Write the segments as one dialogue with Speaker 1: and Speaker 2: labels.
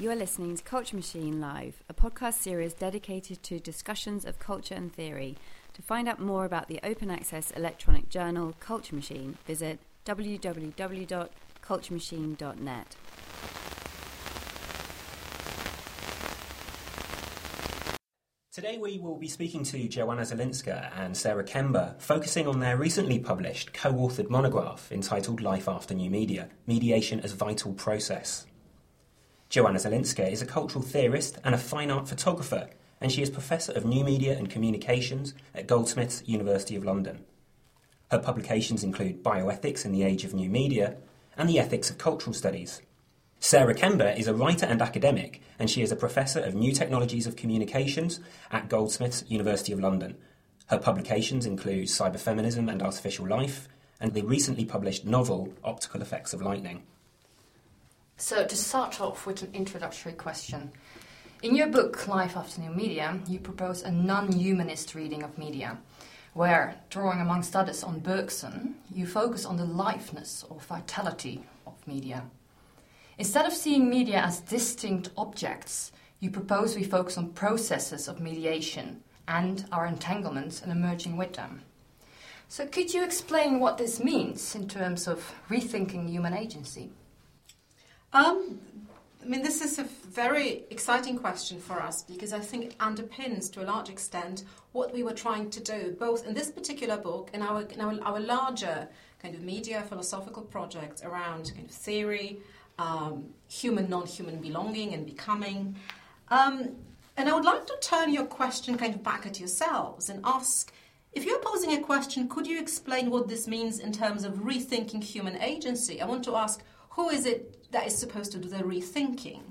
Speaker 1: You are listening to Culture Machine Live, a podcast series dedicated to discussions of culture and theory. To find out more about the open access electronic journal Culture Machine, visit www.culturemachine.net.
Speaker 2: Today we will be speaking to Joanna Zylinska and Sarah Kember, focusing on their recently published co-authored monograph entitled Life After New Media, Mediation as Vital Process. Joanna Zylinska is a cultural theorist and a fine art photographer, and she is Professor of New Media and Communications at Goldsmiths, University of London. Her publications include Bioethics in the Age of New Media and The Ethics of Cultural Studies. Sarah Kember is a writer and academic, and she is a Professor of New Technologies of Communications at Goldsmiths, University of London. Her publications include Cyberfeminism and Artificial Life, and the recently published novel Optical Effects of Lightning.
Speaker 3: So, to start off with an introductory question. In your book, Life After New Media, you propose a non humanist reading of media, where, drawing amongst others on Bergson, you focus on the liveness or vitality of media. Instead of seeing media as distinct objects, you propose we focus on processes of mediation and our entanglements and emerging with them. So, could you explain what this means in terms of rethinking human agency?
Speaker 4: Um, I mean, this is a very exciting question for us because I think it underpins to a large extent what we were trying to do, both in this particular book and our, in our, our larger kind of media philosophical project around kind of theory, um, human, non human belonging and becoming. Um, and I would like to turn your question kind of back at yourselves and ask if you're posing a question, could you explain what this means in terms of rethinking human agency? I want to ask who is it that is supposed to do the rethinking?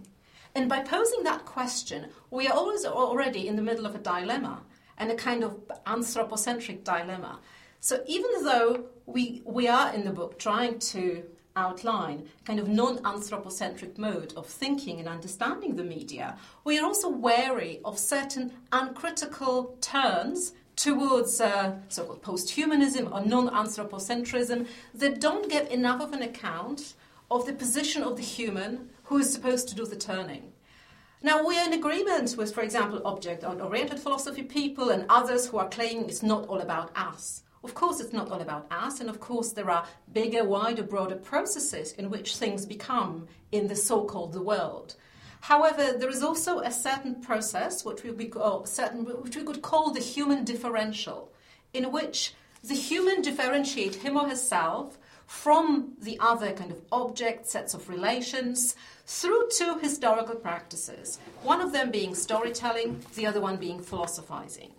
Speaker 4: And by posing that question, we are always already in the middle of a dilemma and a kind of anthropocentric dilemma. So even though we, we are in the book trying to outline kind of non-anthropocentric mode of thinking and understanding the media, we are also wary of certain uncritical turns towards uh, so-called post-humanism or non-anthropocentrism that don't give enough of an account of the position of the human who is supposed to do the turning. Now, we are in agreement with, for example, object oriented philosophy people and others who are claiming it's not all about us. Of course, it's not all about us, and of course, there are bigger, wider, broader processes in which things become in the so called the world. However, there is also a certain process, which we, call, certain, which we could call the human differential, in which the human differentiate him or herself from the other kind of object sets of relations through two historical practices, one of them being storytelling, the other one being philosophizing.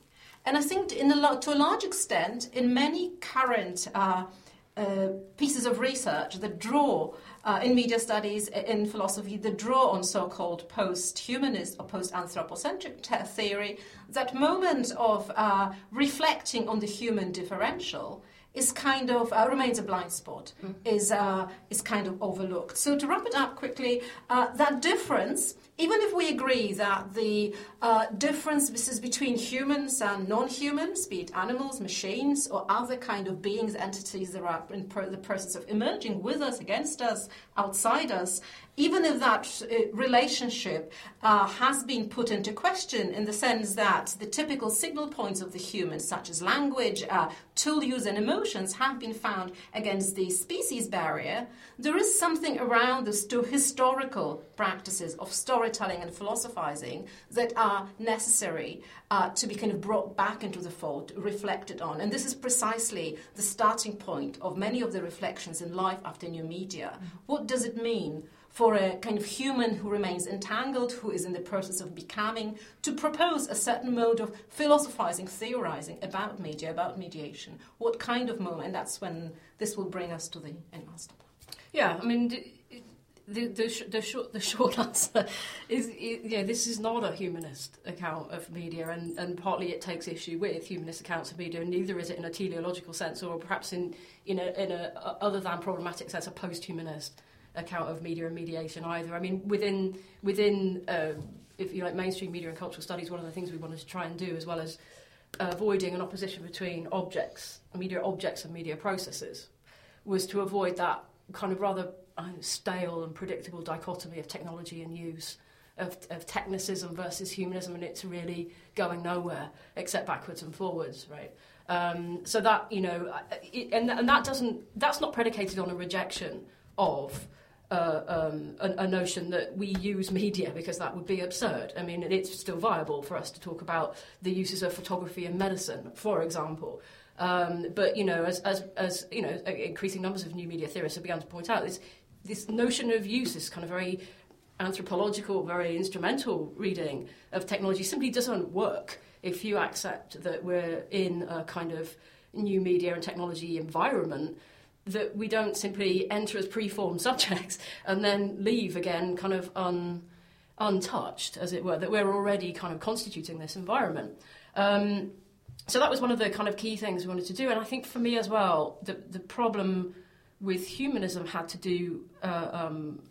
Speaker 4: And I think, a, to a large extent, in many current uh, uh, pieces of research that draw uh, in media studies, in philosophy, that draw on so called post humanist or post anthropocentric theory, that moment of uh, reflecting on the human differential is kind of uh, remains a blind spot, mm. is uh, is kind of overlooked. So to wrap it up quickly, uh, that difference even if we agree that the uh, differences between humans and non-humans, be it animals, machines, or other kind of beings, entities that are in pro- the process of emerging with us, against us, outside us, even if that uh, relationship uh, has been put into question in the sense that the typical signal points of the human, such as language, uh, tool use, and emotions, have been found against the species barrier, there is something around the historical practices of storytelling and philosophizing that are necessary uh, to be kind of brought back into the fold, reflected on. And this is precisely the starting point of many of the reflections in life after new media. Mm-hmm. What does it mean? for a kind of human who remains entangled, who is in the process of becoming, to propose a certain mode of philosophizing, theorizing about media, about mediation. What kind of moment? And that's when this will bring us to the end master plan.
Speaker 5: Yeah, I mean, the, the, the, short, the short answer is, yeah, this is not a humanist account of media, and, and partly it takes issue with humanist accounts of media, and neither is it in a teleological sense, or perhaps in, in, a, in a other than problematic sense, a post-humanist account of media and mediation either. I mean, within within uh, if you like mainstream media and cultural studies, one of the things we wanted to try and do, as well as avoiding an opposition between objects, media objects, and media processes, was to avoid that kind of rather uh, stale and predictable dichotomy of technology and use of, of technicism versus humanism, and it's really going nowhere except backwards and forwards, right? Um, so that you know, and and that doesn't that's not predicated on a rejection of. Uh, um, a, a, notion that we use media because that would be absurd. I mean, it's still viable for us to talk about the uses of photography in medicine, for example. Um, but you know, as, as, as you know, increasing numbers of new media theorists have begun to point out, this this notion of use, this kind of very anthropological, very instrumental reading of technology, simply doesn't work if you accept that we're in a kind of new media and technology environment that we don't simply enter as preformed subjects and then leave again kind of un, untouched, as it were, that we're already kind of constituting this environment. Um, so that was one of the kind of key things we wanted to do. And I think for me as well, the, the problem with humanism had to do uh, um,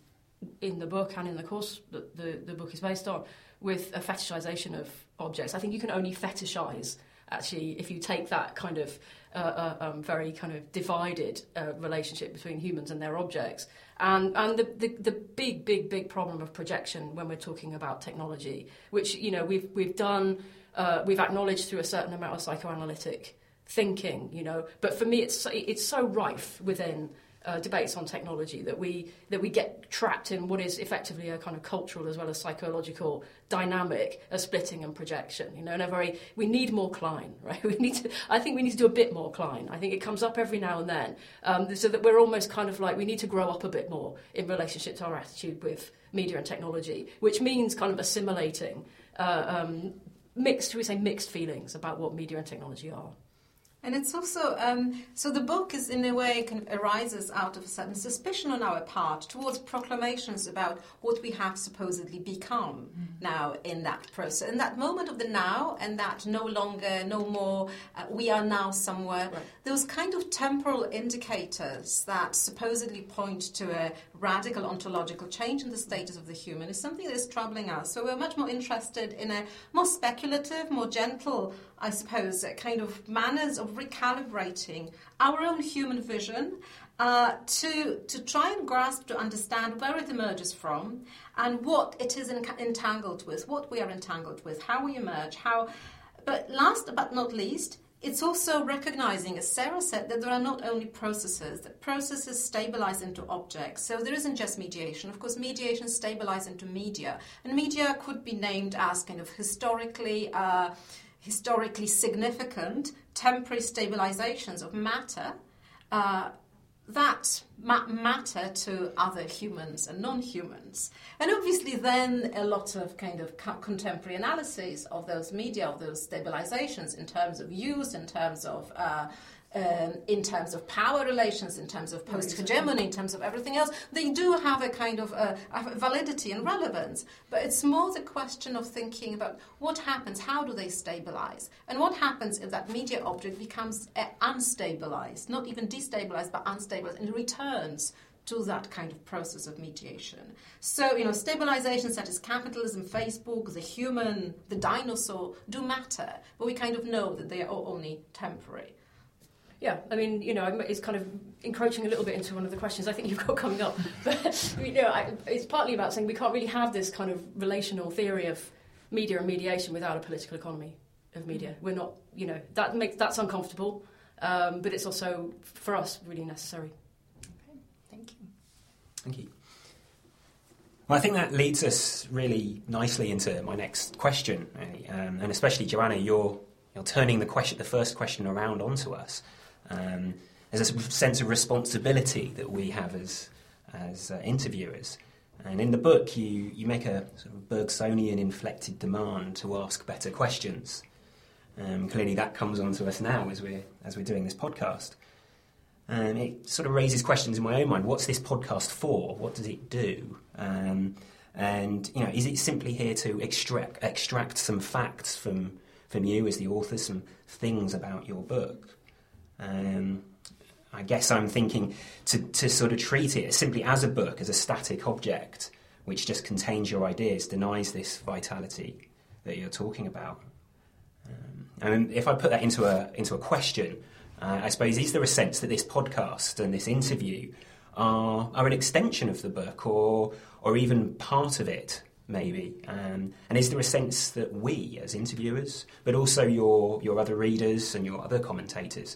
Speaker 5: in the book and in the course that the, the book is based on with a fetishization of objects. I think you can only fetishize actually if you take that kind of uh, uh, um, very kind of divided uh, relationship between humans and their objects. And, and the, the, the, big, big, big problem of projection when we're talking about technology, which you know we've, we've done, uh, we've acknowledged through a certain amount of psychoanalytic thinking, you know. But for me, it's it's so rife within uh, debates on technology that we that we get trapped in what is effectively a kind of cultural as well as psychological dynamic of splitting and projection. You know, in a very we need more Klein, right? We need to. I think we need to do a bit more Klein. I think it comes up every now and then, um, so that we're almost kind of like we need to grow up a bit more in relationship to our attitude with media and technology, which means kind of assimilating. Uh, um, mixed, we say mixed feelings about what media and technology are.
Speaker 4: And it's also um, so the book is in a way kind of arises out of a certain suspicion on our part towards proclamations about what we have supposedly become mm. now in that process. In that moment of the now, and that no longer, no more, uh, we are now somewhere. Right. Those kind of temporal indicators that supposedly point to a radical ontological change in the status of the human is something that is troubling us. So we're much more interested in a more speculative, more gentle I suppose, kind of manners of recalibrating our own human vision uh, to, to try and grasp, to understand where it emerges from and what it is entangled with, what we are entangled with, how we emerge, how. But last but not least, it's also recognizing, as Sarah said, that there are not only processes, that processes stabilize into objects. So there isn't just mediation. Of course, mediation stabilizes into media. And media could be named as kind of historically. Uh, historically significant temporary stabilizations of matter uh, that ma- matter to other humans and non-humans. And obviously then a lot of kind of co- contemporary analyses of those media, of those stabilizations in terms of use, in terms of uh, um, in terms of power relations, in terms of post hegemony, in terms of everything else, they do have a kind of uh, validity and relevance. But it's more the question of thinking about what happens, how do they stabilize, and what happens if that media object becomes uh, unstabilized, not even destabilized, but unstabilized, and returns to that kind of process of mediation. So, you know, stabilization such as capitalism, Facebook, the human, the dinosaur do matter, but we kind of know that they are only temporary.
Speaker 5: Yeah, I mean, you know, it's kind of encroaching a little bit into one of the questions I think you've got coming up. But, you know, I, it's partly about saying we can't really have this kind of relational theory of media and mediation without a political economy of media. We're not, you know, that makes that's uncomfortable, um, but it's also for us really necessary.
Speaker 3: Okay, thank you.
Speaker 2: Thank you. Well, I think that leads us really nicely into my next question, um, and especially Joanna, you're you're turning the question, the first question, around onto us. Um, there's a sense of responsibility that we have as, as uh, interviewers. And in the book, you, you make a sort of Bergsonian inflected demand to ask better questions. Um, clearly, that comes onto us now as we're, as we're doing this podcast. And it sort of raises questions in my own mind. What's this podcast for? What does it do? Um, and you know, is it simply here to extract extract some facts from from you as the author, some things about your book? Um, I guess I'm thinking to, to sort of treat it simply as a book, as a static object, which just contains your ideas, denies this vitality that you're talking about. Um, and if I put that into a, into a question, uh, I suppose, is there a sense that this podcast and this interview are, are an extension of the book or, or even part of it? maybe? Um, and is there a sense that we, as interviewers, but also your, your other readers and your other commentators,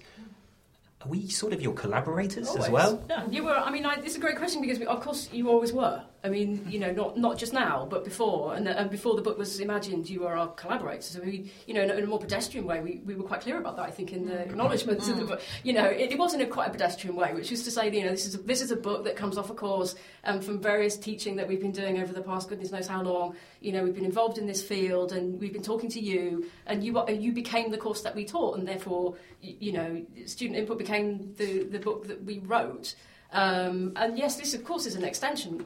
Speaker 2: are we sort of your collaborators
Speaker 5: Always.
Speaker 2: as well?
Speaker 5: Yeah, you were. I mean, I, it's a great question because, we, of course, you always were. I mean, you know, not not just now, but before, and, and before the book was imagined, you were our collaborators. So we, you know, in a, in a more pedestrian way, we, we were quite clear about that. I think in the
Speaker 2: Mm.
Speaker 5: acknowledgements of the book, you know, it, it wasn't a quite a pedestrian way, which is to say, you know, this is a, this is a book that comes off a course um, from various teaching that we've been doing over the past goodness knows how long. You know, we've been involved in this field, and we've been talking to you, and you you became the course that we taught, and therefore, you, you know, student input became the the book that we wrote. Um, and yes, this of course is an extension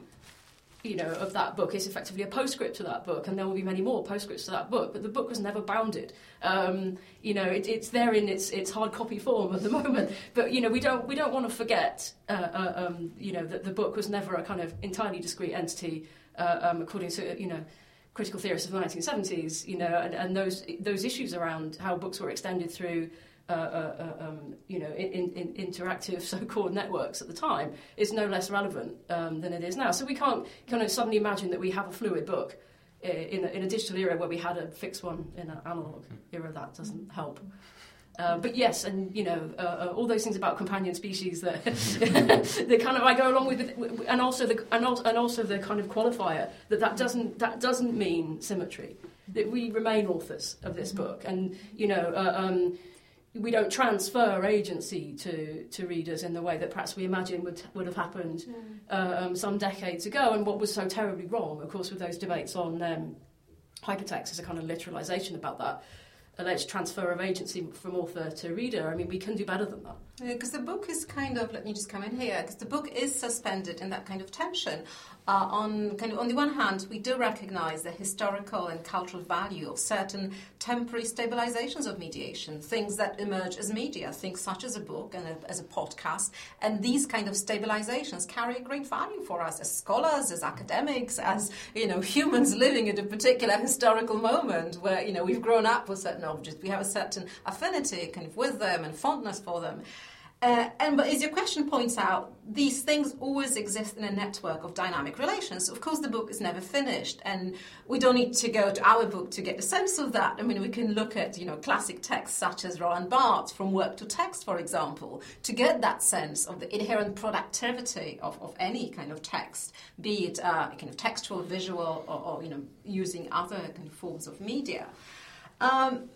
Speaker 5: you know, of that book. It's effectively a postscript to that book, and there will be many more postscripts to that book. But the book was never bounded. Um, you know, it, it's there in its its hard copy form at the moment. But you know, we don't we don't want to forget. Uh, uh, um, you know, that the book was never a kind of entirely discrete entity, uh, um, according to you know. Critical theorists of the 1970s, you know, and, and those those issues around how books were extended through uh, uh, uh, um, you know, in, in, interactive so-called networks at the time is no less relevant um, than it is now. So we can't kind of suddenly imagine that we have a fluid book uh, in a, in a digital era where we had a fixed one in an analog era. That doesn't help. Uh, but yes, and you know uh, uh, all those things about companion species that that kind of I go along with, with- and also the and also, and also the kind of qualifier that that doesn't that doesn't mean symmetry. That we remain authors of this book, and you know. Uh, um, we don't transfer agency to, to readers in the way that perhaps we imagine would would have happened uh, um, some decades ago. And what was so terribly wrong, of course, with those debates on um, hypertext is a kind of literalisation about that alleged transfer of agency from author to reader. I mean, we can do better than that.
Speaker 4: Because the book is kind of, let me just come in here, because the book is suspended in that kind of tension. Uh, on kind of, on the one hand, we do recognise the historical and cultural value of certain temporary stabilizations of mediation, things that emerge as media, things such as a book and a, as a podcast, and these kind of stabilizations carry a great value for us as scholars, as academics, as you know humans living at a particular historical moment where you know we've grown up with certain objects, we have a certain affinity kind of with them and fondness for them. Uh, and but as your question points out, these things always exist in a network of dynamic relations. Of course, the book is never finished, and we don't need to go to our book to get a sense of that. I mean, we can look at you know classic texts such as Roland Barthes, From Work to Text, for example, to get that sense of the inherent productivity of, of any kind of text, be it uh, kind of textual, visual, or, or you know using other kind of forms of media. Um,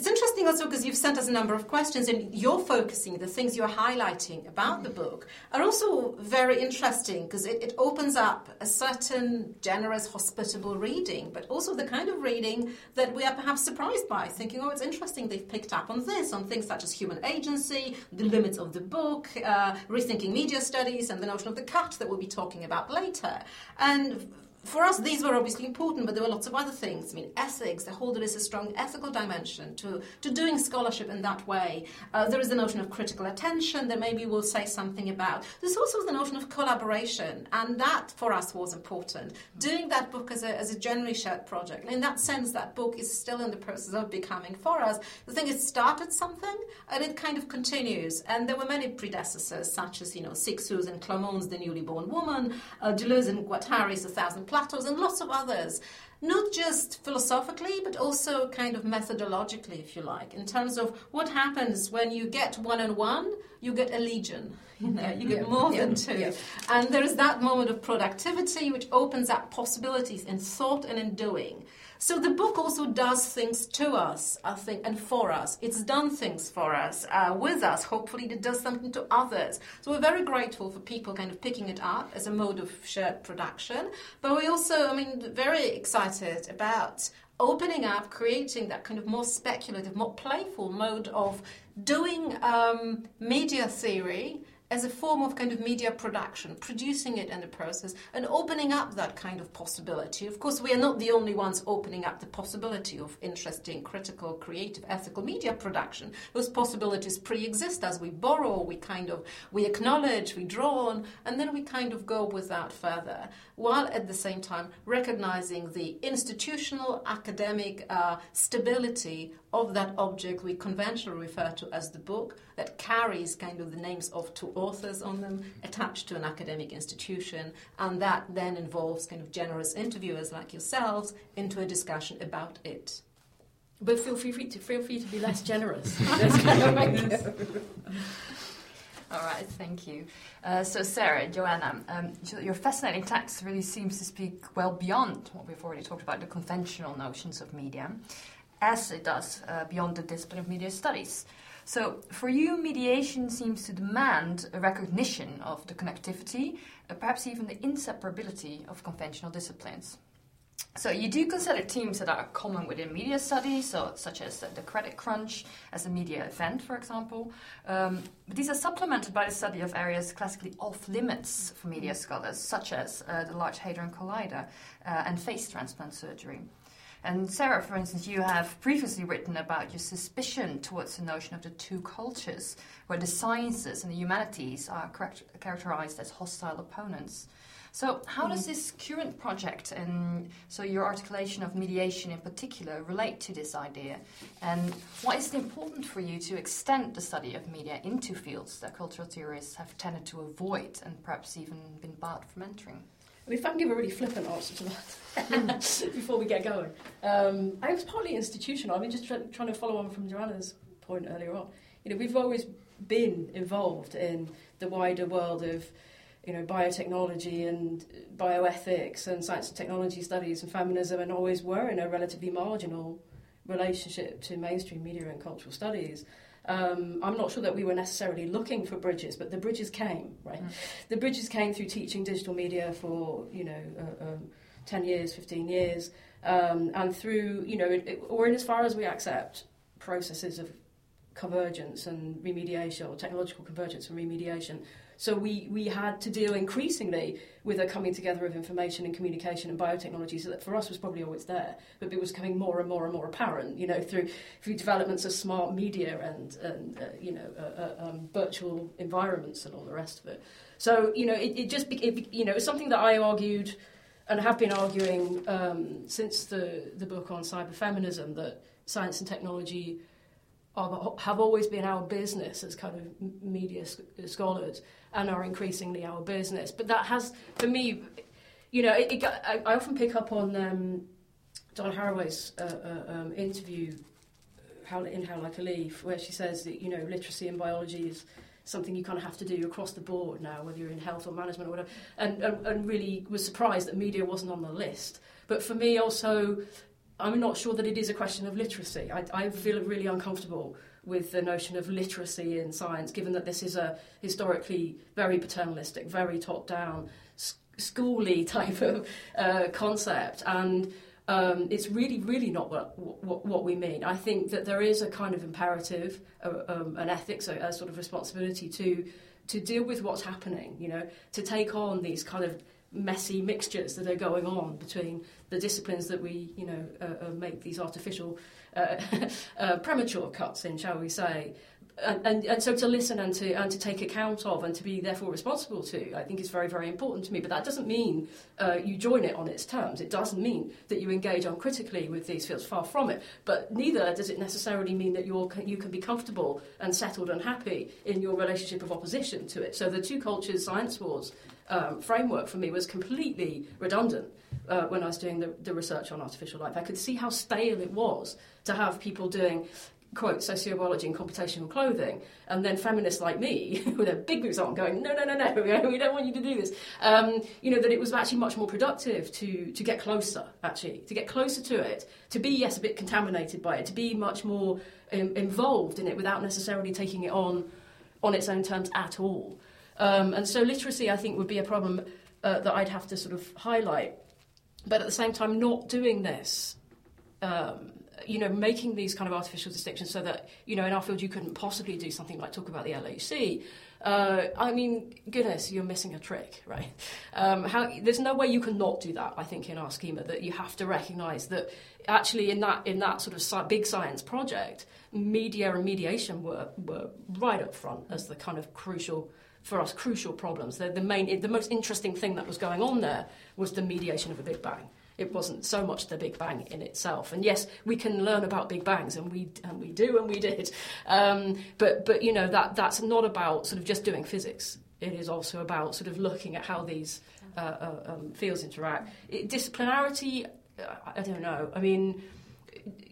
Speaker 4: it's interesting also because you've sent us a number of questions and you're focusing, the things you're highlighting about the book are also very interesting because it, it opens up a certain generous, hospitable reading, but also the kind of reading that we are perhaps surprised by, thinking, oh, it's interesting they've picked up on this, on things such as human agency, the limits of the book, uh, rethinking media studies, and the notion of the cut that we'll be talking about later. And for us, these were obviously important, but there were lots of other things. I mean, ethics, the whole there is a strong ethical dimension to, to doing scholarship in that way. Uh, there is the notion of critical attention that maybe we'll say something about. There's also the notion of collaboration, and that for us was important. Doing that book as a, as a generally shared project. And in that sense, that book is still in the process of becoming for us. The thing is, started something, and it kind of continues. And there were many predecessors, such as, you know, Cixous and Clément's The Newly Born Woman, uh, Deleuze and Guattari's The Thousand Plateaus, and lots of others. Not just philosophically, but also kind of methodologically, if you like, in terms of what happens when you get one on one, you get a legion. You know, you get more than two. And there is that moment of productivity which opens up possibilities in thought and in doing. So the book also does things to us, I think, and for us. It's done things for us, uh, with us. Hopefully, it does something to others. So we're very grateful for people kind of picking it up as a mode of shared production. But we also, I mean, very excited about opening up, creating that kind of more speculative, more playful mode of doing um, media theory as a form of kind of media production, producing it in the process, and opening up that kind of possibility. Of course, we are not the only ones opening up the possibility of interesting, critical, creative, ethical media production. Those possibilities pre-exist as we borrow, we kind of we acknowledge, we draw on, and then we kind of go without further, while at the same time recognizing the institutional, academic uh, stability of that object we conventionally refer to as the book that carries kind of the names of two authors on them, attached to an academic institution, and that then involves kind of generous interviewers like yourselves into a discussion about it.
Speaker 5: But feel free to feel free to be less generous. Kind of
Speaker 3: All right, thank you. Uh, so, Sarah, Joanna, um, your fascinating text really seems to speak well beyond what we've already talked about the conventional notions of media, as it does uh, beyond the discipline of media studies. So, for you, mediation seems to demand a recognition of the connectivity, uh, perhaps even the inseparability of conventional disciplines. So you do consider themes that are common within media studies, so, such as the credit crunch as a media event, for example. Um, but these are supplemented by the study of areas classically off limits for media scholars, such as uh, the Large Hadron Collider uh, and face transplant surgery. And Sarah, for instance, you have previously written about your suspicion towards the notion of the two cultures, where the sciences and the humanities are characterized as hostile opponents. So, how does mm. this current project and so your articulation of mediation in particular relate to this idea? And why is it important for you to extend the study of media into fields that cultural theorists have tended to avoid and perhaps even been barred from entering?
Speaker 5: I mean, if I can give a really flippant answer to that before we get going. Um, I was partly institutional. I mean, just try, trying to follow on from Joanna's point earlier on. You know, we've always been involved in the wider world of, you know, biotechnology and bioethics and science and technology studies and feminism, and always were in a relatively marginal relationship to mainstream media and cultural studies. Um, I'm not sure that we were necessarily looking for bridges, but the bridges came, right?
Speaker 3: Mm.
Speaker 5: The bridges came through teaching digital media for, you know, uh, um, 10 years, 15 years, um, and through, you know, it, it, or in as far as we accept processes of convergence and remediation, or technological convergence and remediation. So we, we had to deal increasingly with a coming together of information and communication and biotechnology. So that for us was probably always there, but it was becoming more and more and more apparent. You know, through through developments of smart media and and uh, you know uh, uh, um, virtual environments and all the rest of it. So you know, it, it just it, you know it's something that I argued and have been arguing um, since the the book on cyberfeminism that science and technology have always been our business as kind of media scholars and are increasingly our business. But that has, for me, you know, it, it, I, I, often pick up on um, Donna Haraway's uh, uh, um, interview how, in How Like a Leaf, where she says that, you know, literacy in biology is something you kind of have to do across the board now, whether you're in health or management or whatever, and, and, and really was surprised that media wasn't on the list. But for me also, I'm not sure that it is a question of literacy. I, I feel really uncomfortable with the notion of literacy in science, given that this is a historically very paternalistic, very top down, schooly type of uh, concept. And um, it's really, really not what, what, what, we mean. I think that there is a kind of imperative, uh, um, an ethics, a, a, sort of responsibility to to deal with what's happening. You know, to take on these kind of messy mixtures that are going on between the disciplines that we, you know, uh, uh, make these artificial uh, uh, premature cuts in, shall we say. And, and, and, so to listen and to, and to take account of and to be therefore responsible to, I think is very, very important to me. But that doesn't mean uh, you join it on its terms. It doesn't mean that you engage uncritically with these fields, far from it. But neither does it necessarily mean that you're, you can be comfortable and settled and happy in your relationship of opposition to it. So the two cultures science wars um, framework for me was completely redundant uh, when I was doing the, the research on artificial life. I could see how stale it was to have people doing quote sociobiology and computational clothing, and then feminists like me with their big boots on going, no, no, no, no, we don't want you to do this. Um, you know that it was actually much more productive to to get closer, actually, to get closer to it, to be yes a bit contaminated by it, to be much more um, involved in it without necessarily taking it on on its own terms at all. Um, and so literacy, I think, would be a problem uh, that I'd have to sort of highlight. But at the same time, not doing this um, you know, making these kind of artificial distinctions so that, you know, in our field you couldn't possibly do something like talk about the LHC. Uh, I mean, goodness, you're missing a trick, right? Um, how, there's no way you can not do that, I think, in our schema, that you have to recognise that actually in that, in that sort of big science project, media and mediation were, were right up front as the kind of crucial for us crucial problems. The, the main, the most interesting thing that was going on there was the mediation of a Big Bang It wasn't so much the Big Bang in itself. And yes, we can learn about Big Bangs, and we and we do, and we did. Um, but but you know that that's not about sort of just doing physics. It is also about sort of looking at how these uh, uh, um, fields interact. It, disciplinarity, uh, I don't know. I mean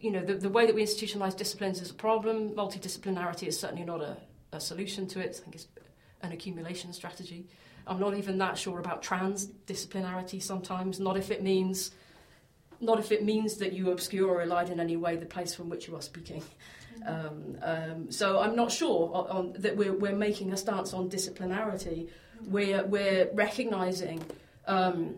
Speaker 5: you know, the, the way that we institutionalize disciplines is a problem. Multidisciplinarity is certainly not a, a solution to it. I think it's an accumulation strategy. I'm not even that sure about transdisciplinarity sometimes, not if it means not if it means that you obscure or elide in any way the place from which you are speaking. Um, um, so I'm not sure on, on, that we're, we're making a stance on disciplinarity. We're, we're recognizing um,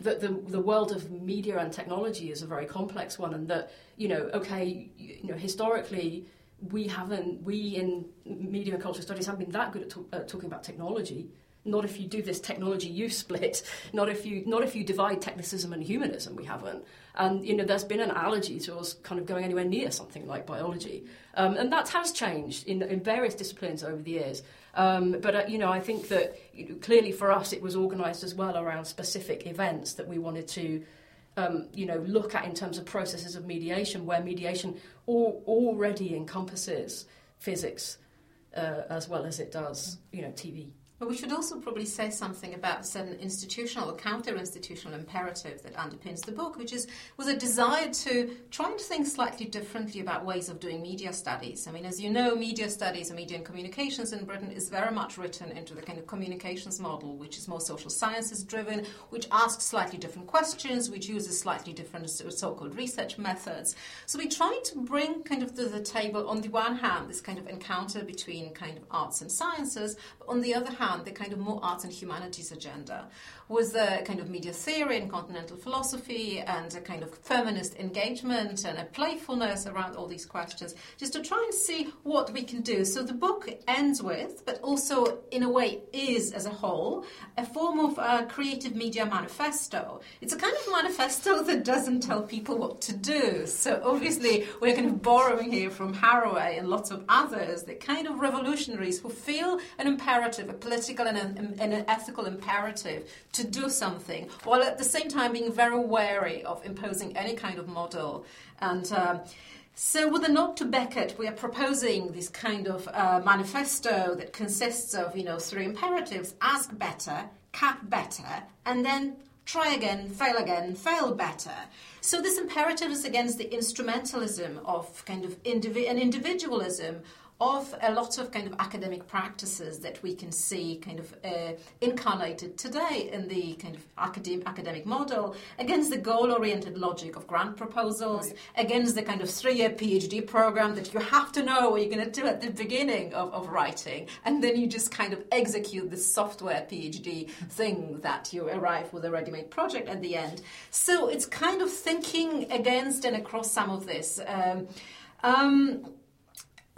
Speaker 5: that the, the world of media and technology is a very complex one, and that you know, okay, you know, historically we haven't, we in media and cultural studies haven't been that good at, to, at talking about technology. Not if you do this technology use split. Not if you, not if you divide technicism and humanism. We haven't. And you know, there's been an allergy to us kind of going anywhere near something like biology, um, and that has changed in, in various disciplines over the years. Um, but uh, you know, I think that you know, clearly for us, it was organised as well around specific events that we wanted to. Um, you know, look at in terms of processes of mediation, where mediation already encompasses physics uh, as well as it does, you know, TV.
Speaker 4: But we should also probably say something about a certain institutional or counter-institutional imperative that underpins the book, which is was a desire to try and think slightly differently about ways of doing media studies. I mean, as you know, media studies and media and communications in Britain is very much written into the kind of communications model, which is more social sciences driven, which asks slightly different questions, which uses slightly different so-called research methods. So we try to bring kind of to the table, on the one hand, this kind of encounter between kind of arts and sciences, but on the other hand, the kind of more arts and humanities agenda was a kind of media theory and continental philosophy and a kind of feminist engagement and a playfulness around all these questions, just to try and see what we can do. So the book ends with, but also in a way is as a whole, a form of a creative media manifesto. It's a kind of manifesto that doesn't tell people what to do. So obviously we're kind of borrowing here from Haraway and lots of others, the kind of revolutionaries who feel an imperative, a political and an, an ethical imperative to do something, while at the same time being very wary of imposing any kind of model. And um, so, with a nod to Beckett, we are proposing this kind of uh, manifesto that consists of, you know, three imperatives: ask better, cut better, and then try again, fail again, fail better. So this imperative is against the instrumentalism of kind of indivi- individualism of a lot of kind of academic practices that we can see kind of uh, incarnated today in the kind of academic, academic model against the goal oriented logic of grant proposals, right. against the kind of three year PhD program that you have to know what you're going to do at the beginning of, of writing, and then you just kind of execute this software PhD thing that you arrive with a ready made project at the end. So it's kind of thinking against and across some of this. Um, um,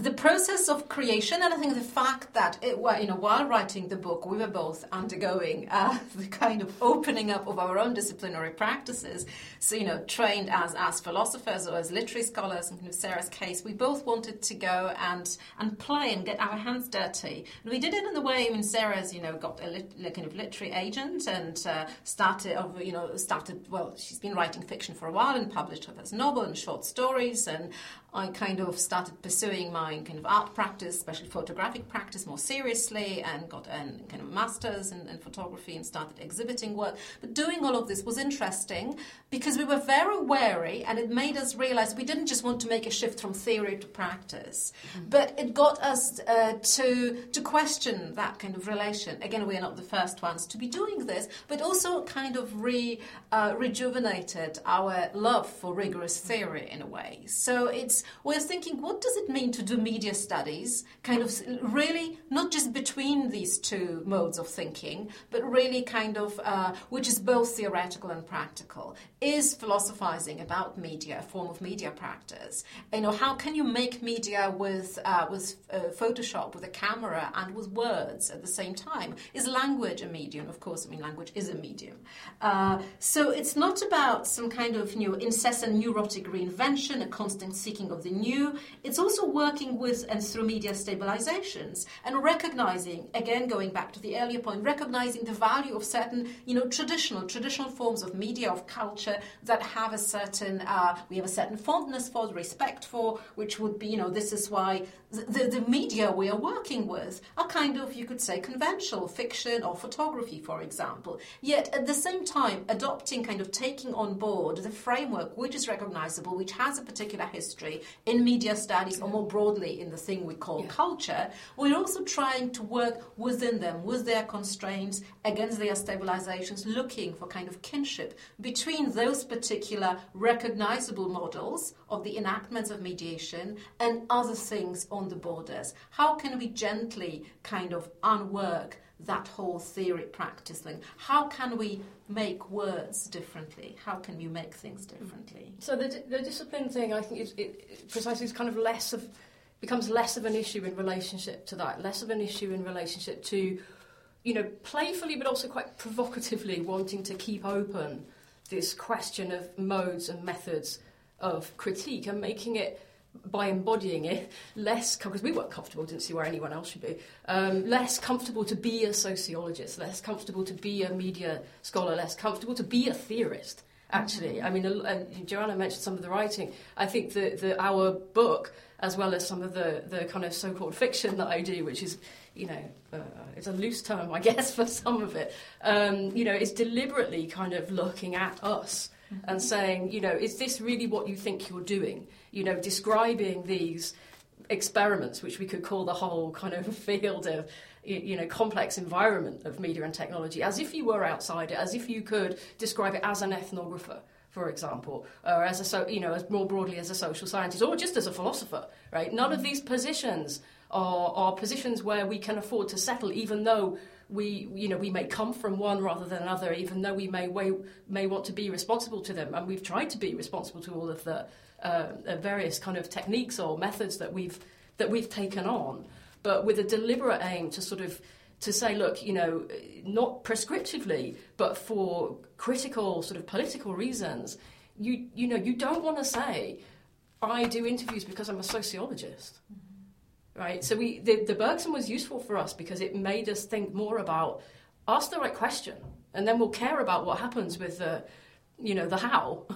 Speaker 4: the process of creation, and I think the fact that it, you know, while writing the book, we were both undergoing uh, the kind of opening up of our own disciplinary practices. So, you know, trained as as philosophers or as literary scholars, in kind of Sarah's case, we both wanted to go and and play and get our hands dirty. And we did it in the way. Mean, Sarah's, you know, got a, lit, kind of literary agent and uh, started, you know, started. Well, she's been writing fiction for a while and published her first novel and short stories, and I kind of started pursuing my kind of art practice, especially photographic practice, more seriously, and got a kind of master's in, in, photography and started exhibiting work. But doing all of this was interesting because we were very wary, and it made us realize we didn't just want to make a shift from theory to practice, mm-hmm. but it got us uh, to to question that kind of relation. Again, we are not the first ones to be doing this, but also kind of re uh, rejuvenated our love for rigorous theory in a way. So it's we're thinking, what does it mean to do media studies? Kind of really not just between these two modes of thinking, but really kind of uh, which is both theoretical and practical. Is philosophizing about media a form of media practice? You know, how can you make media with uh, with uh, Photoshop, with a camera, and with words at the same time? Is language a medium? Of course, I mean, language is a medium. Uh, so it's not about some kind of you know incessant neurotic reinvention, a constant seeking of the new. It's also working with and through media stabilizations and recognizing, again, going back to the earlier point, recognizing the value of certain, you know, traditional, traditional forms of media, of culture that have a certain, uh, we have a certain fondness for, respect for, which would be, you know, this is why the, the media we are working with are kind of, you could say, conventional fiction or photography, for example. Yet at the same time, adopting, kind of taking on board the framework which is recognizable, which has a particular history in media studies or more broadly in the thing we call
Speaker 5: yeah.
Speaker 4: culture, we're also trying to work within them, with their constraints, against their stabilizations, looking for kind of kinship between those particular recognizable models of the enactments of mediation and other things on the borders. How can we gently kind of unwork that whole theory practice thing? How can we make words differently? How can we make things differently? Mm.
Speaker 5: So the, the discipline thing, I think, is it, precisely is kind of less of becomes less of an issue in relationship to that, less of an issue in relationship to, you know, playfully but also quite provocatively wanting to keep open this question of modes and methods of critique and making it by embodying it, less because we weren't comfortable, didn't see where anyone else should be. Um, less comfortable to be a sociologist, less comfortable to be a media scholar, less comfortable to be a theorist. Actually, I mean, uh, Joanna mentioned some of the writing. I think that the, our book, as well as some of the, the kind of so-called fiction that I do, which is, you know, uh, it's a loose term, I guess, for some of it. Um, you know, is deliberately kind of looking at us and saying, you know, is this really what you think you're doing? You know, describing these experiments, which we could call the whole kind of field of, you know, complex environment of media and technology, as if you were outside it, as if you could describe it as an ethnographer for example, or as a so, you know, as more broadly as a social scientist, or just as a philosopher, right? None of these positions are, are positions where we can afford to settle, even though we, you know, we may come from one rather than another, even though we may, may, may want to be responsible to them. And we've tried to be responsible to all of the uh, various kind of techniques or methods that we've, that we've taken on, but with a deliberate aim to sort of to say, look, you know, not prescriptively, but for critical sort of political reasons, you, you know, you don't want to say, I do interviews because I'm a sociologist. Mm-hmm right? So we the, the Bergson was useful for us because it made us think more about ask the right question, and then we'll care about what happens with the, you know, the how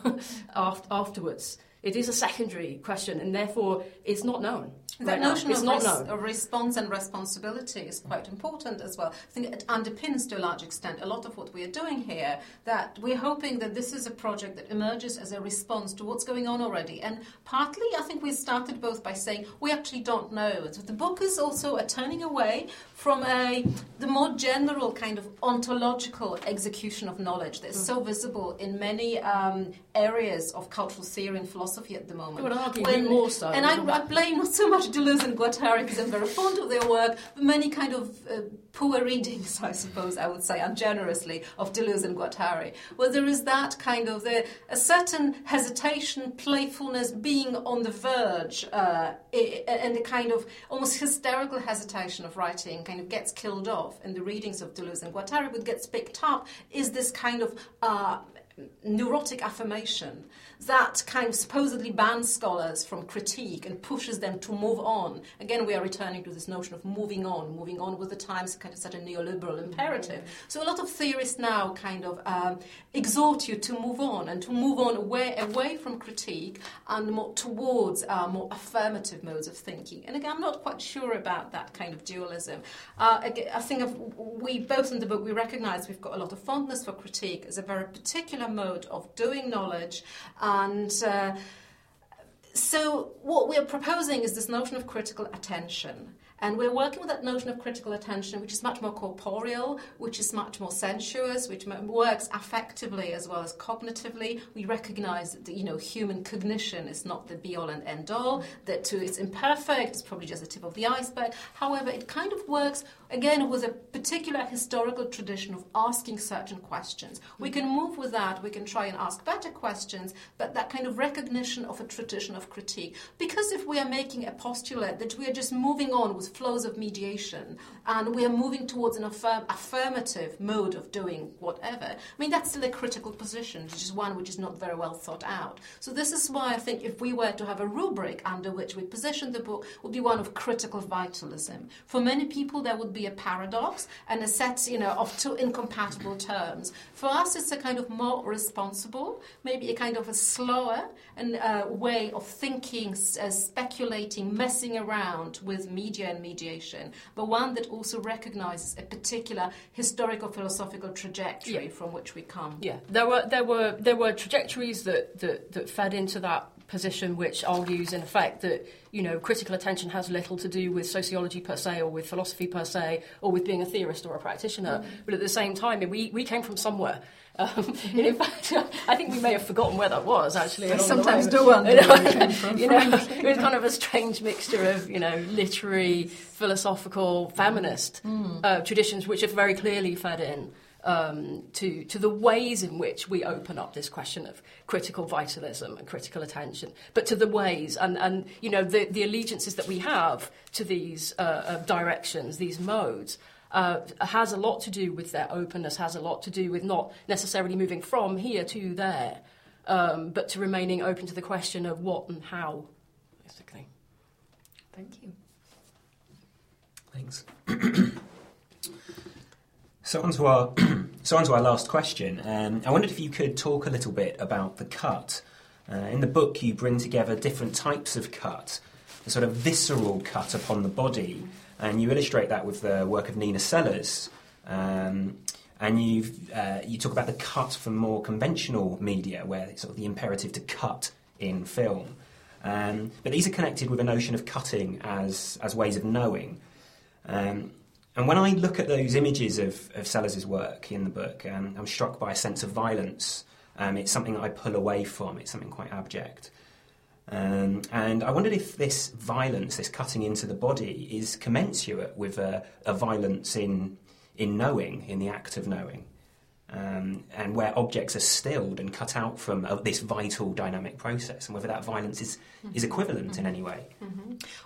Speaker 5: afterwards. It is a secondary question, and therefore it's not known.
Speaker 4: That right notion of, res- of, response and responsibility is quite important as well. I think it underpins to a large extent a lot of what we are doing here. That we're hoping that this is a project that emerges as a response to what's going on already. And partly, I think we started both by saying we actually don't know. So the book is also a turning away from a the more general kind of ontological execution of knowledge that's mm. so visible in many um, areas of cultural theory and philosophy at the moment.
Speaker 5: I would argue when, more so.
Speaker 4: And I, I blame not so much Deleuze and Guattari because I'm very fond of their work, but many kind of uh, poor readings, I suppose I would say, ungenerously, of Deleuze and Guattari, where there is that kind of the, a certain hesitation, playfulness, being on the verge, uh, and a kind of almost hysterical hesitation of writing kind of gets killed off in the readings of Deleuze and Guattari, but gets picked up is this kind of uh, neurotic affirmation that kind of supposedly bans scholars from critique and pushes them to move on. Again, we are returning to this notion of moving on, moving on with the times, kind of such a neoliberal imperative. Mm-hmm. So a lot of theorists now kind of um, exhort you to move on and to move on away, away from critique and more towards uh, more affirmative modes of thinking. And again, I'm not quite sure about that kind of dualism. Uh, I think we both in the book we recognise we've got a lot of fondness for critique as a very particular mode of doing knowledge. And uh, so, what we're proposing is this notion of critical attention. And we're working with that notion of critical attention, which is much more corporeal, which is much more sensuous, which works affectively as well as cognitively. We recognize that you know human cognition is not the be all and end all. That too, it's imperfect. It's probably just the tip of the iceberg. However, it kind of works again, with a particular historical tradition of asking certain questions. We can mm-hmm. move with that, we can try and ask better questions, but that kind of recognition of a tradition of critique. Because if we are making a postulate that we are just moving on with flows of mediation and we are moving towards an affirm- affirmative mode of doing whatever, I mean, that's still a critical position, which is one which is not very well thought out. So, this is why I think if we were to have a rubric under which we position the book, would be one of critical vitalism. For many people, there would be a paradox and a set, you know, of two incompatible terms. For us, it's a kind of more responsible, maybe a kind of a slower and uh, way of thinking, uh, speculating, messing around with media and mediation, but one that also recognizes a particular historical philosophical trajectory
Speaker 5: Yeah.
Speaker 4: from which we come.
Speaker 5: Yeah, there were there were there were trajectories that, that, that fed into that position, which argues in effect that you know critical attention has little to do with sociology per se, or with philosophy per se, or with being a theorist or a practitioner. But at the same time, we we came from somewhere. Um, and in fact, I think we may have forgotten where that was actually.
Speaker 4: I sometimes do wonder
Speaker 5: you know, it was kind of a strange mixture of you know literary, philosophical, feminist uh, traditions, which have very clearly fed in um, to to the ways in which we open up this question of critical vitalism and critical attention, but to the ways and and you know the the allegiances that we have to these uh, uh, directions, these modes. Uh, has a lot to do with their openness, has a lot to do with not necessarily moving from here to there, um, but to remaining open to the question of what and how, basically.
Speaker 3: Thank you.
Speaker 2: Thanks. so on to our so on to our last question. Um, I wondered if you could talk a little bit about the cut. Uh, in the book, you bring together different types of cut, the sort of visceral cut upon the body, and you illustrate that with the work of Nina Sellars. Um, and you uh, you talk about the cut from more conventional media, where it's sort of the imperative to cut in film. Um, but these are connected with a notion of cutting as as ways of knowing. Um, and when I look at those images of, of Sellars' work in the book, um, I'm struck by a sense of violence. Um, it's something that I pull away from. It's something quite abject. Um, and I wondered if this violence, this cutting into the body, is commensurate with a, a violence in, in knowing, in the act of knowing, um, and where objects are stilled and cut out from uh, this vital dynamic process, and whether that violence is, is equivalent in any way.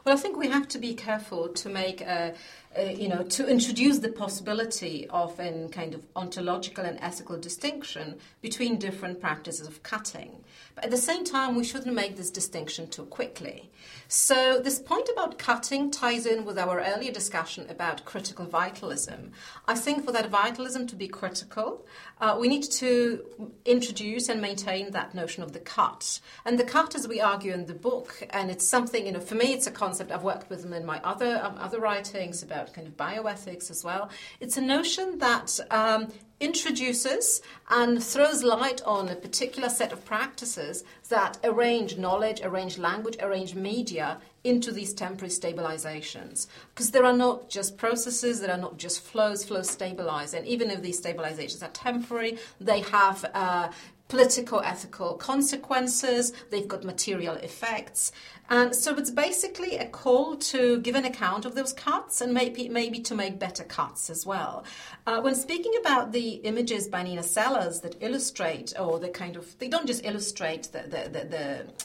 Speaker 4: Well, I think we have to be careful to make, a, a, you know, to introduce the possibility of a kind of ontological and ethical distinction between different practices of cutting. But at the same time, we shouldn't make this distinction too quickly. So, this point about cutting ties in with our earlier discussion about critical vitalism. I think for that vitalism to be critical, uh, we need to introduce and maintain that notion of the cut. And the cut, as we argue in the book, and it's something, you know, for me, it's a concept I've worked with in my other, um, other writings about kind of bioethics as well. It's a notion that um, introduces and throws light on a particular set of practices that arrange knowledge, arrange language, arrange media into these temporary stabilizations. Because there are not just processes, there are not just flows, flows stabilize. And even if these stabilizations are temporary, they have uh, political, ethical consequences, they've got material effects. And so it's basically a call to give an account of those cuts and maybe, maybe to make better cuts as well. Uh, when speaking about the images by Nina Sellars that illustrate, or the kind of, they don't just illustrate the, the, the,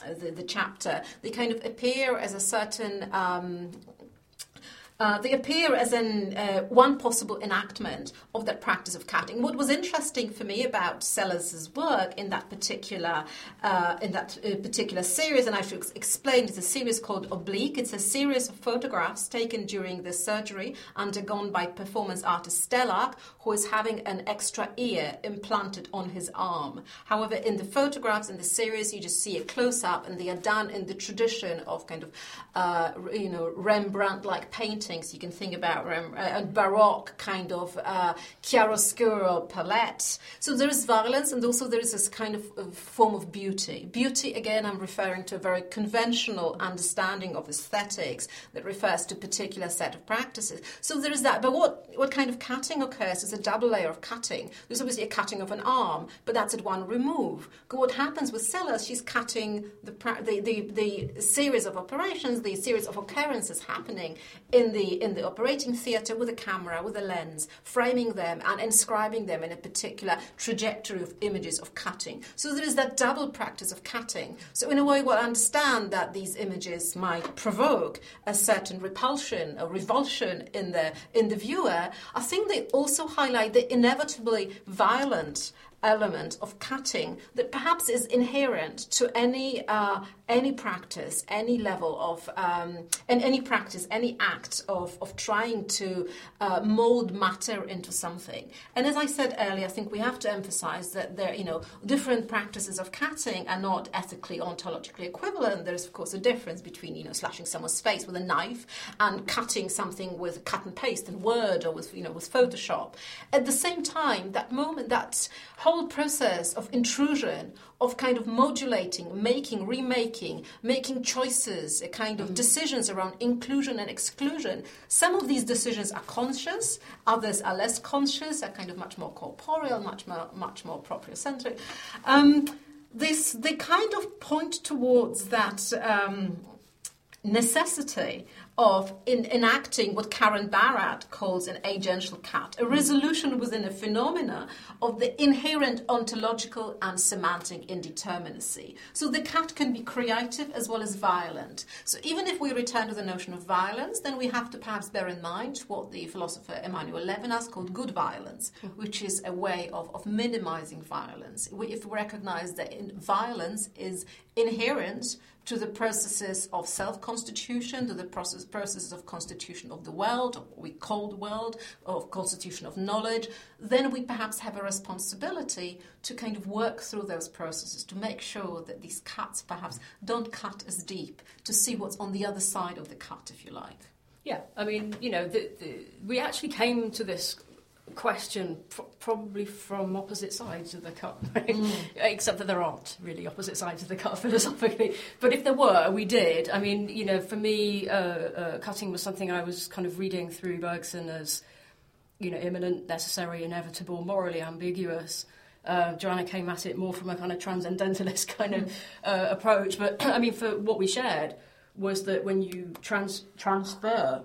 Speaker 4: the, the, the chapter, they kind of appear as a certain um, uh, they appear as an uh, one possible enactment of that practice of cutting. What was interesting for me about Sellars' work in that particular uh, in that uh, particular series, and I should explain, it's a series called Oblique. It's a series of photographs taken during the surgery undergone by performance artist Stelarc, who is having an extra ear implanted on his arm. However, in the photographs in the series, you just see a close up, and they are done in the tradition of kind of uh, you know Rembrandt-like painting paintings. You can think about Rem- uh, Baroque kind of uh, chiaroscuro palette. So there is violence, and also there is this kind of, form of beauty. Beauty, again, I'm referring to a very conventional understanding of aesthetics that refers to a particular set of practices. So there is that. But what, what kind of cutting occurs is a double layer of cutting. There's obviously a cutting of an arm, but that's at one remove. But what happens with Sellars, she's cutting the, the, the, the series of operations, the series of occurrences happening in the in the operating theatre with a camera, with a lens, framing them and inscribing them in a particular trajectory of images of cutting. So there is that double practice of cutting. So in a way, we'll understand that these images might provoke a certain repulsion a revulsion in the in the viewer. I think they also highlight the inevitably violent element of cutting that perhaps is inherent to any uh, any practice, any level of um, and any practice, any act of, of trying to uh, mold matter into something. And as I said earlier, I think we have to emphasize that there, you know, different practices of cutting are not ethically ontologically equivalent. There's of course a difference between you know slashing someone's face with a knife and cutting something with cut and paste and Word or with you know with Photoshop. At the same time, that moment, that whole process of intrusion of kind of modulating, making, remaking, making choices, a kind of mm. decisions around inclusion and exclusion. Some of these decisions are conscious, others are less conscious, are kind of much more corporeal, much more, much more propriocentric. Um, this, they kind of point towards that um, necessity of in, enacting what Karen Barad calls an agential cut, a resolution within a phenomena of the inherent ontological and semantic indeterminacy. So the cut can be creative as well as violent. So even if we return to the notion of violence, then we have to perhaps bear in mind what the philosopher Emmanuel Levinas called good violence, hmm. which is a way of, of minimizing violence. If we recognize that violence is inherent to the processes of self-constitution, to the process, processes of constitution of the world, we call the world, of constitution of knowledge, then we perhaps have a responsibility to kind of work through those processes to make sure that these cuts perhaps don't cut as deep, to see what's on the other side of the cut, if you like.
Speaker 5: Yeah, I mean, you know, the, the, we actually came to this question pr- probably from opposite sides of the cut, mm. except that there aren't really opposite sides of the cut philosophically. But if there were, we did. I mean, you know, for me, uh, uh, cutting was something I was kind of reading through Bergson as, you know, immanent, necessary, inevitable, morally ambiguous. Uh, Joanna came at it more from a kind of transcendentalist kind of uh, approach. But I mean, for what we shared was that when you trans- transfer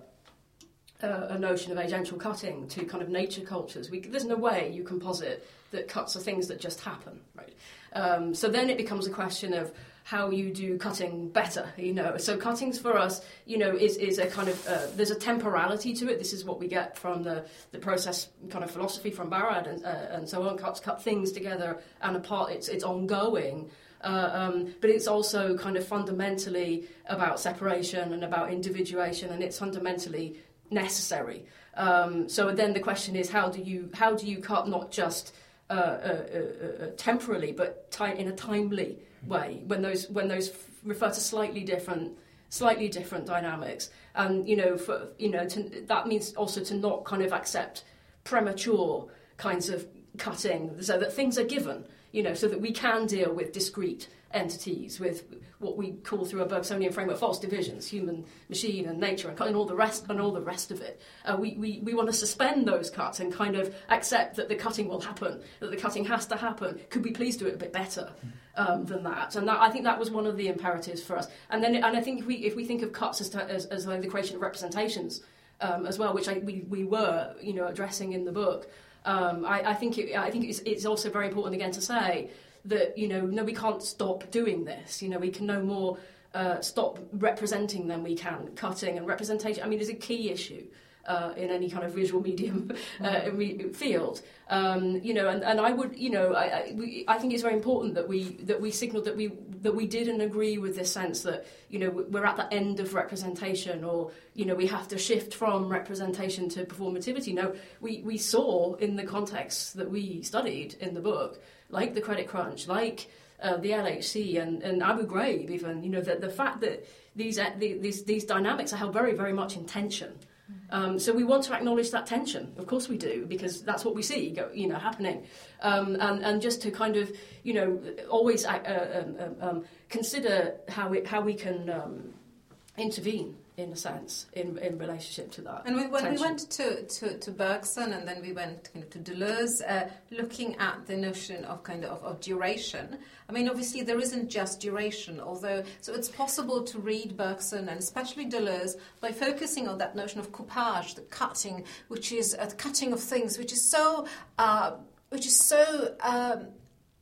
Speaker 5: uh, a notion of agential cutting to kind of nature cultures. We, there's no way you can posit that cuts are things that just happen, right? Um, so then it becomes a question of how you do cutting better, you know. So cuttings for us, you know, is, is a kind of, uh, there's a temporality to it. This is what we get from the, the process kind of philosophy from Barad and, uh, and so on. Cuts cut things together and apart, it's, it's ongoing. Uh, um, but it's also kind of fundamentally about separation and about individuation, and it's fundamentally necessary. Um, so then the question is, how do you how do you cut not just uh, uh, uh, uh temporally, but in a timely way when those when those refer to slightly different slightly different dynamics, and you know for you know to, that means also to not kind of accept premature kinds of cutting, so that things are given, you know, so that we can deal with discrete entities with what we call through a Bergsonian framework false divisions, human, machine, and nature, and all the rest, and all the rest of it. Uh, we, we, we want to suspend those cuts and kind of accept that the cutting will happen, that the cutting has to happen. Could we please do it a bit better um, than that? And that, I think that was one of the imperatives for us. And then, and I think if we if we think of cuts as to, as, as like the creation of representations um, as well, which I, we we were you know addressing in the book. Um, I, I, think it, I think it's, it's also very important again to say that you know no we can't stop doing this. You know we can no more uh, stop representing than we can cutting and representation. I mean is a key issue uh, in any kind of visual medium uh, field, um, you know, and, and I would, you know, I, I, we, I think it's very important that we that we signal that we that we didn't agree with this sense that you know we're at the end of representation, or you know we have to shift from representation to performativity. No, we we saw in the context that we studied in the book like the credit crunch, like uh, the LHC and, and Abu Ghraib, even, you know, the, the fact that these, uh, the, these, these dynamics are held very, very much in tension. Um, so we want to acknowledge that tension. Of course we do, because that's what we see, go, you know, happening. Um, and, and just to kind of, you know, always uh, uh um, um, um, consider how we, how we can um, intervene in a sense, in, in relationship to that.
Speaker 4: And we, when
Speaker 5: tension.
Speaker 4: we went to, to, to Bergson and then we went kind of to Deleuze, uh, looking at the notion of kind of, of duration, I mean, obviously there isn't just duration, although, so it's possible to read Bergson and especially Deleuze by focusing on that notion of coupage, the cutting, which is a cutting of things, which is so, uh, which is so, um,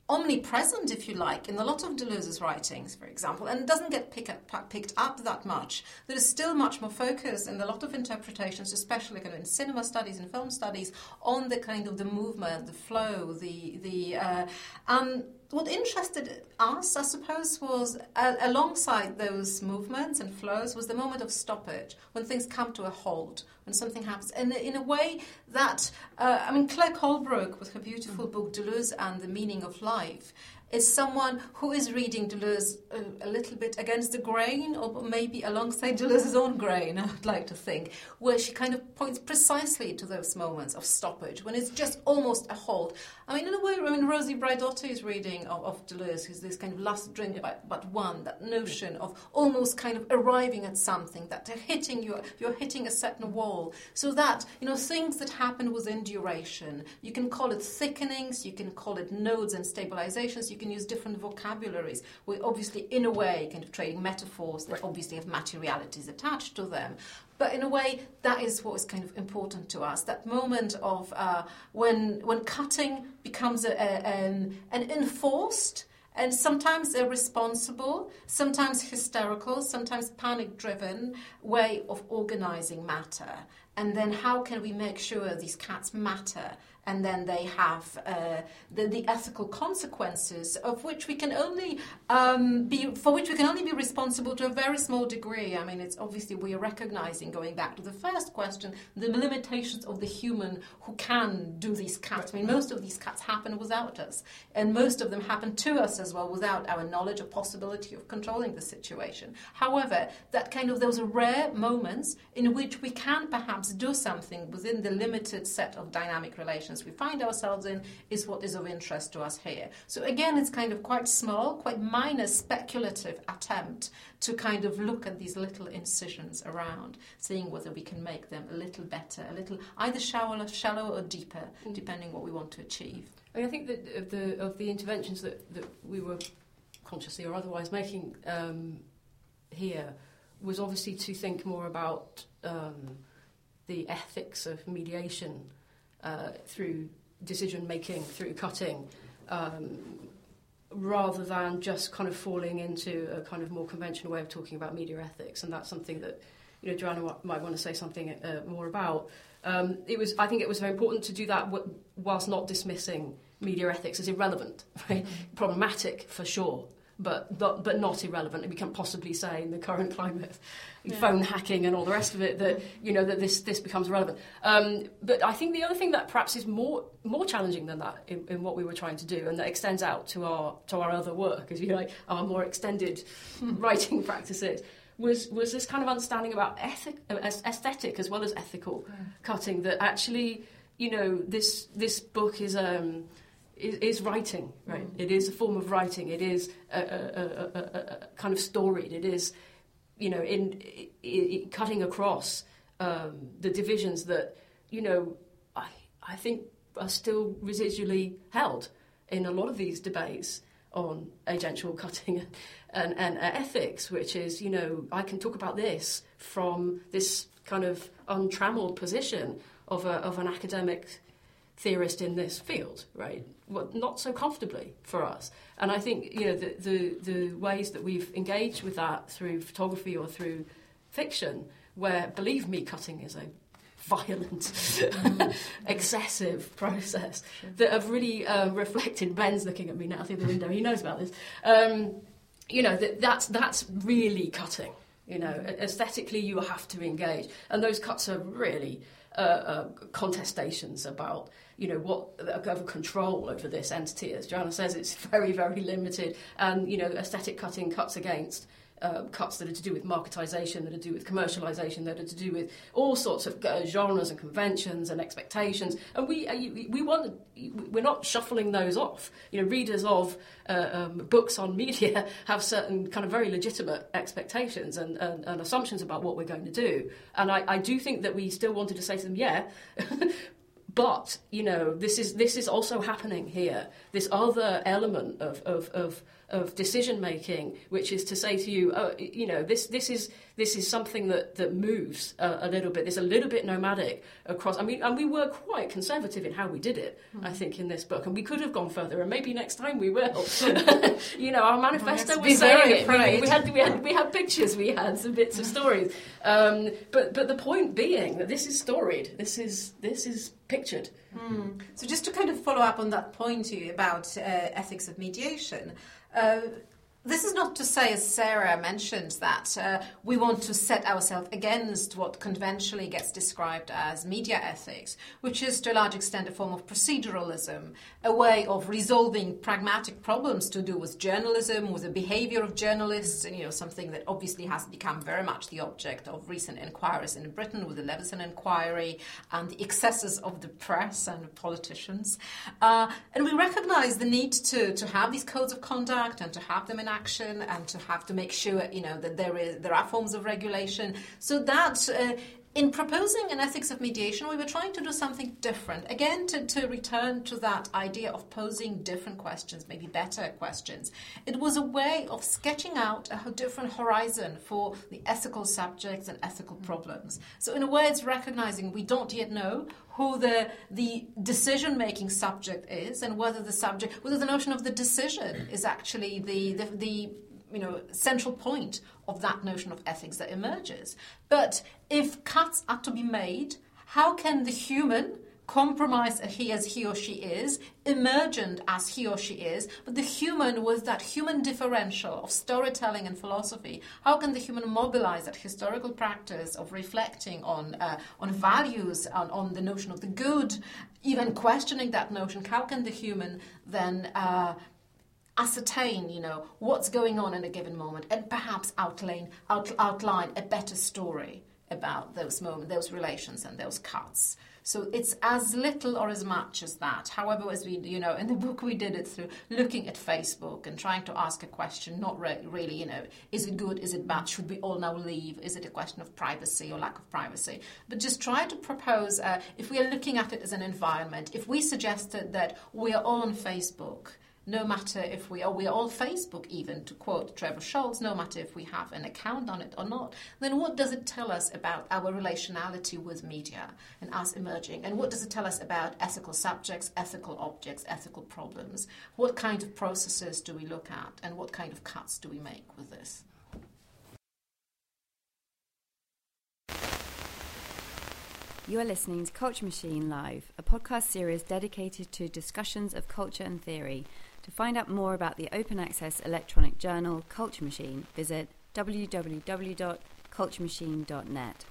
Speaker 4: omnipresent, if you like, in a lot of Deleuze's writings, for example, and doesn't get pick up, picked up that much. There is still much more focus in a lot of interpretations, especially kind of in cinema studies and film studies, on the kind of the movement, the flow, the the. Uh, um, what interested us, I suppose, was uh, alongside those movements and flows was the moment of stoppage when things come to a halt, when something happens, and in a way that uh, I mean, Claire Colebrook with her beautiful book Deleuze and the Meaning of Life is someone who is reading Deleuze a, uh, a, little bit against the grain, or maybe alongside Deleuze's own grain, I would like to think, where she kind of points precisely to those moments of stoppage, when it's just almost a halt. I mean, in a way, I mean, Rosi Braidotti's reading of, of Deleuze, who's this kind of last drink but, but one, that notion of almost kind of arriving at something, that hitting you, you're hitting a certain wall, so that, you know, things that happen within duration, you can call it thickenings, you can call it nodes and stabilizations, you can use different vocabularies. We're obviously, in a way, kind of trading metaphors that obviously have materialities attached to them. But in a way, that is what is kind of important to us. That moment of uh, when when cutting becomes a, a, an, an enforced and sometimes irresponsible, sometimes hysterical, sometimes panic driven way of organizing matter. And then how can we make sure these cuts matter and then they have uh, the, the, ethical consequences of which we can only um, be for which we can only be responsible to a very small degree. I mean, it's obviously we are recognizing going back to the first question the limitations of the human who can do these cuts. I mean, most of these cuts happen without us, and most of them happen to us as well without our knowledge or possibility of controlling the situation. However, that kind of those rare moments in which we can perhaps do something within the limited set of dynamic relations we find ourselves in is what is of interest to us here. So again, it's kind of quite small, quite minor speculative attempt to kind of look at these little incisions around, seeing whether we can make them a little better, a little either shallower, shallower or deeper, mm. depending what we want to achieve.
Speaker 5: I, mean, I think that of the of the interventions that, that we were consciously or otherwise making um, here was obviously to think more about um, the ethics of mediation uh, through decision making, through cutting, um, rather than just kind of falling into a kind of more conventional way of talking about media ethics. And that's something that you know Joanna might want to say something uh, more about. Um, it was, I think, it was very important to do that w- whilst not dismissing media ethics as irrelevant, right? Mm-hmm. Problematic for sure, but, but but not irrelevant. We can't possibly say in the current climate, yeah. phone hacking and all the rest of it, that you know that this this becomes relevant. Um, but I think the other thing that perhaps is more more challenging than that in, in, what we were trying to do, and that extends out to our to our other work, as you like, our more extended writing practices. Was, was this kind of understanding about ethic, aesthetic as well as ethical yeah. cutting that actually, you know, this this book is um, is, is writing, right? Mm. It is a form of writing. It is a, a, a, kind of storied. It is, you know, in, in cutting across um, the divisions that, you know, I I think are still residually held in a lot of these debates on agential cutting and, and, and ethics, which is, you know, I can talk about this from this kind of untrammeled position of, a, of an academic theorist in this field, right? Well, not so comfortably for us. And I think you know the, the, the ways that we've engaged with that through photography or through fiction, where believe me, cutting is a violent, excessive process that have really um, reflected. Ben's looking at me now through the window. He knows about this. Um, you know that that's that's really cutting. You know, aesthetically, you have to engage, and those cuts are really uh, uh, contestations about you know what over control over this entity. As Joanna says, it's very very limited, and you know aesthetic cutting cuts against uh, cuts that are to do with marketisation, that are to do with commercialisation, that are to do with all sorts of uh, genres and conventions and expectations. And we, uh, we want, we're not shuffling those off. You know, readers of uh, um, books on media have certain kind of very legitimate expectations and, and, and assumptions about what we're going to do. And I, I do think that we still wanted to say to them, yeah, but you know this is this is also happening here this other element of of, of of decision making, which is to say to you, oh, you know, this this is this is something that that moves a, a little bit. It's a little bit nomadic across. I mean, and we were quite conservative in how we did it. Mm. I think in this book, and we could have gone further, and maybe next time we will. you know, our manifesto was saying it. We, we, had we had we had pictures, we had some bits of stories, um, but but the point being that this is storied. This is this is pictured.
Speaker 4: Mm. So just to kind of follow up on that point about uh, ethics of mediation. Uh, this is not to say, as Sarah mentioned, that uh, we want to set ourselves against what conventionally gets described as media ethics, which is to a large extent a form of proceduralism, a way of resolving pragmatic problems to do with journalism, with the behavior of journalists, and you know something that obviously has become very much the object of recent inquiries in Britain, with the Leveson inquiry and the excesses of the press and politicians. Uh, and we recognise the need to to have these codes of conduct and to have them in action and to have to make sure you know that there is there are forms of regulation. So that uh, in proposing an ethics of mediation, we were trying to do something different. Again, to, to return to that idea of posing different questions, maybe better questions. It was a way of sketching out a different horizon for the ethical subjects and ethical problems. So, in a way, it's recognizing we don't yet know who the, the decision making subject is and whether the subject, whether the notion of the decision is actually the, the, the you know, central point of that notion of ethics that emerges. But if cuts are to be made, how can the human compromise he as he or she is, emergent as he or she is, but the human with that human differential of storytelling and philosophy, how can the human mobilize that historical practice of reflecting on uh, on values, on, on the notion of the good, even questioning that notion? How can the human then uh, ascertain, you know, what's going on in a given moment, and perhaps outline out, outline a better story about those moments, those relations, and those cuts. So it's as little or as much as that. However, as we, you know, in the book we did it through looking at Facebook and trying to ask a question, not re- really, you know, is it good, is it bad, should we all now leave, is it a question of privacy or lack of privacy, but just try to propose, uh, if we are looking at it as an environment, if we suggested that we are all on Facebook no matter if we are, we are all Facebook even, to quote Trebor Scholz, no matter if we have an account on it or not, then what does it tell us about our relationality with media and us emerging? And what does it tell us about ethical subjects, ethical objects, ethical problems? What kind of processes do we look at and what kind of cuts do we make with this?
Speaker 1: You are listening to Culture Machine Live, a podcast series dedicated to discussions of culture and theory to find out more about the open access electronic journal Culture Machine, visit www.culturemachine.net.